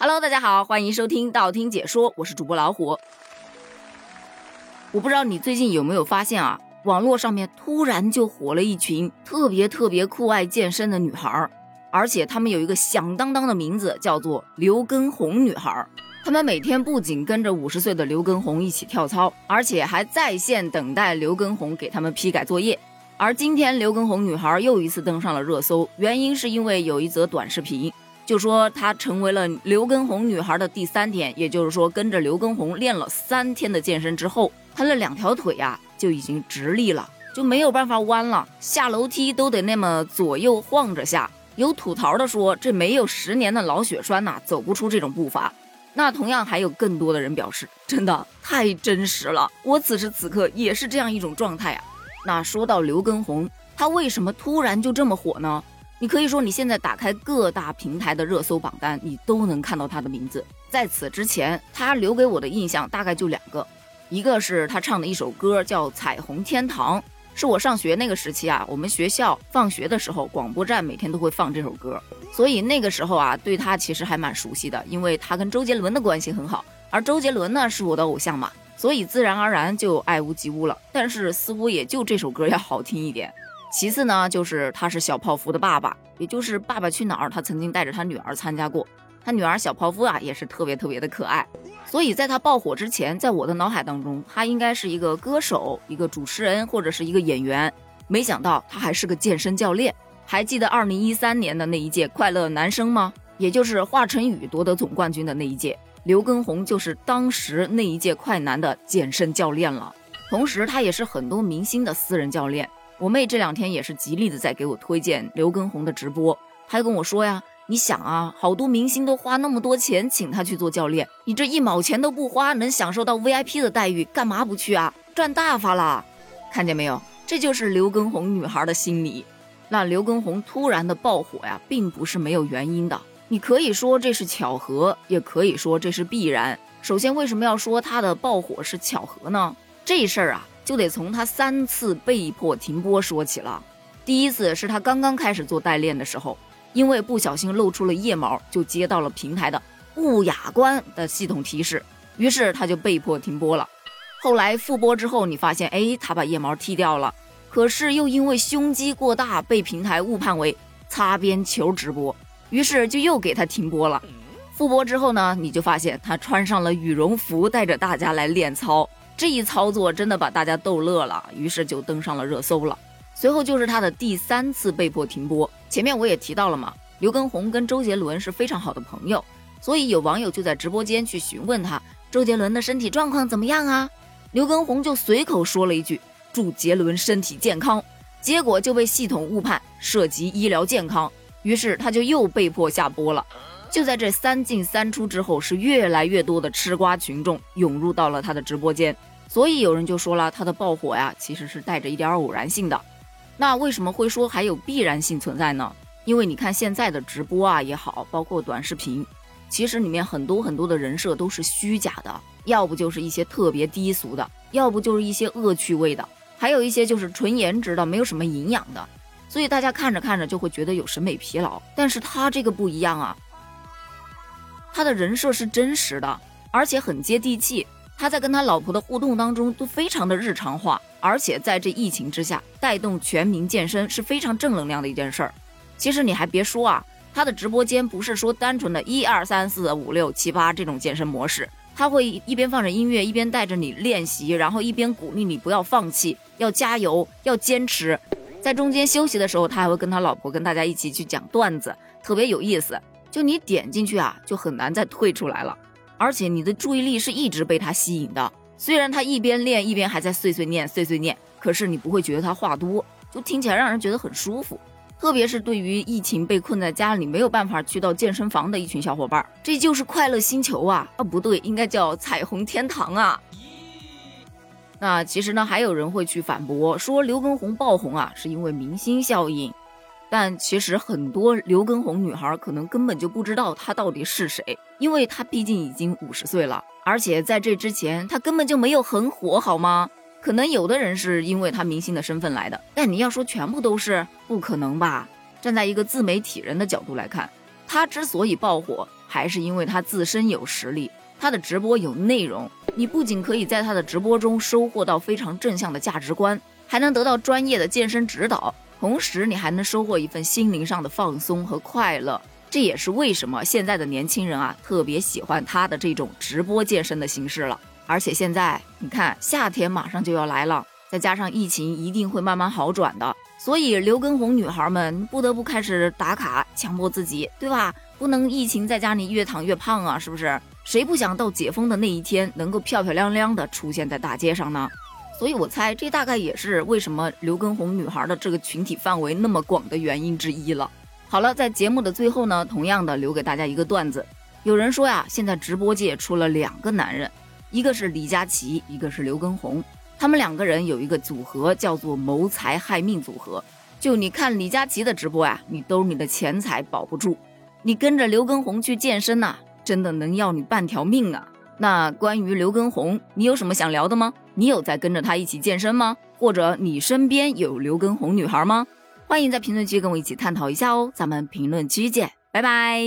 Hello，大家好，欢迎收听道听解说，我是主播老虎。我不知道你最近有没有发现啊，网络上面突然就火了一群特别特别酷爱健身的女孩儿，而且她们有一个响当当的名字，叫做刘畊宏女孩儿。她们每天不仅跟着五十岁的刘畊宏一起跳操，而且还在线等待刘畊宏给他们批改作业。而今天刘畊宏女孩又一次登上了热搜，原因是因为有一则短视频，就说她成为了刘畊宏女孩的第三天，也就是说跟着刘畊宏练了三天的健身之后。他的两条腿呀就已经直立了，就没有办法弯了，下楼梯都得那么左右晃着下。有吐槽的说，这没有十年的老血栓呐，走不出这种步伐。那同样还有更多的人表示，真的太真实了，我此时此刻也是这样一种状态啊。那说到刘畊宏，他为什么突然就这么火呢？你可以说你现在打开各大平台的热搜榜单，你都能看到他的名字。在此之前，他留给我的印象大概就两个。一个是他唱的一首歌，叫《彩虹天堂》，是我上学那个时期啊，我们学校放学的时候，广播站每天都会放这首歌，所以那个时候啊，对他其实还蛮熟悉的，因为他跟周杰伦的关系很好，而周杰伦呢是我的偶像嘛，所以自然而然就爱屋及乌了。但是似乎也就这首歌要好听一点。其次呢，就是他是小泡芙的爸爸，也就是《爸爸去哪儿》，他曾经带着他女儿参加过。他女儿小泡芙啊，也是特别特别的可爱，所以在他爆火之前，在我的脑海当中，他应该是一个歌手、一个主持人或者是一个演员。没想到他还是个健身教练。还记得二零一三年的那一届快乐男声吗？也就是华晨宇夺得总冠军的那一届，刘畊宏就是当时那一届快男的健身教练了。同时，他也是很多明星的私人教练。我妹这两天也是极力的在给我推荐刘畊宏的直播，她跟我说呀。你想啊，好多明星都花那么多钱请他去做教练，你这一毛钱都不花，能享受到 VIP 的待遇，干嘛不去啊？赚大发了！看见没有，这就是刘畊宏女孩的心理。那刘畊宏突然的爆火呀，并不是没有原因的。你可以说这是巧合，也可以说这是必然。首先，为什么要说他的爆火是巧合呢？这事儿啊，就得从他三次被迫停播说起了。第一次是他刚刚开始做代练的时候。因为不小心露出了腋毛，就接到了平台的不雅观的系统提示，于是他就被迫停播了。后来复播之后，你发现，哎，他把腋毛剃掉了，可是又因为胸肌过大，被平台误判为擦边球直播，于是就又给他停播了。复播之后呢，你就发现他穿上了羽绒服，带着大家来练操，这一操作真的把大家逗乐了，于是就登上了热搜了。随后就是他的第三次被迫停播。前面我也提到了嘛，刘畊宏跟周杰伦是非常好的朋友，所以有网友就在直播间去询问他周杰伦的身体状况怎么样啊？刘畊宏就随口说了一句祝杰伦身体健康，结果就被系统误判涉及医疗健康，于是他就又被迫下播了。就在这三进三出之后，是越来越多的吃瓜群众涌入到了他的直播间，所以有人就说了他的爆火呀，其实是带着一点偶然性的。那为什么会说还有必然性存在呢？因为你看现在的直播啊也好，包括短视频，其实里面很多很多的人设都是虚假的，要不就是一些特别低俗的，要不就是一些恶趣味的，还有一些就是纯颜值的，没有什么营养的，所以大家看着看着就会觉得有审美疲劳。但是他这个不一样啊，他的人设是真实的，而且很接地气。他在跟他老婆的互动当中都非常的日常化，而且在这疫情之下带动全民健身是非常正能量的一件事儿。其实你还别说啊，他的直播间不是说单纯的一二三四五六七八这种健身模式，他会一边放着音乐，一边带着你练习，然后一边鼓励你不要放弃，要加油，要坚持。在中间休息的时候，他还会跟他老婆跟大家一起去讲段子，特别有意思。就你点进去啊，就很难再退出来了。而且你的注意力是一直被他吸引的，虽然他一边练一边还在碎碎念碎碎念，可是你不会觉得他话多，就听起来让人觉得很舒服。特别是对于疫情被困在家里没有办法去到健身房的一群小伙伴，这就是快乐星球啊！啊，不对，应该叫彩虹天堂啊。那其实呢，还有人会去反驳说刘畊宏爆红啊，是因为明星效应。但其实很多刘畊宏女孩可能根本就不知道他到底是谁，因为他毕竟已经五十岁了，而且在这之前他根本就没有很火，好吗？可能有的人是因为他明星的身份来的，但你要说全部都是不可能吧？站在一个自媒体人的角度来看，他之所以爆火，还是因为他自身有实力，他的直播有内容。你不仅可以在他的直播中收获到非常正向的价值观，还能得到专业的健身指导，同时你还能收获一份心灵上的放松和快乐。这也是为什么现在的年轻人啊特别喜欢他的这种直播健身的形式了。而且现在你看，夏天马上就要来了，再加上疫情一定会慢慢好转的。所以刘畊宏女孩们不得不开始打卡，强迫自己，对吧？不能疫情在家里越躺越胖啊，是不是？谁不想到解封的那一天能够漂漂亮亮的出现在大街上呢？所以我猜这大概也是为什么刘畊宏女孩的这个群体范围那么广的原因之一了。好了，在节目的最后呢，同样的留给大家一个段子。有人说呀，现在直播界出了两个男人，一个是李佳琦，一个是刘畊宏。他们两个人有一个组合，叫做谋财害命组合。就你看李佳琦的直播呀，你兜里的钱财保不住；你跟着刘畊宏去健身呐，真的能要你半条命啊。那关于刘畊宏，你有什么想聊的吗？你有在跟着她一起健身吗？或者你身边有刘畊宏女孩吗？欢迎在评论区跟我一起探讨一下哦。咱们评论区见，拜拜。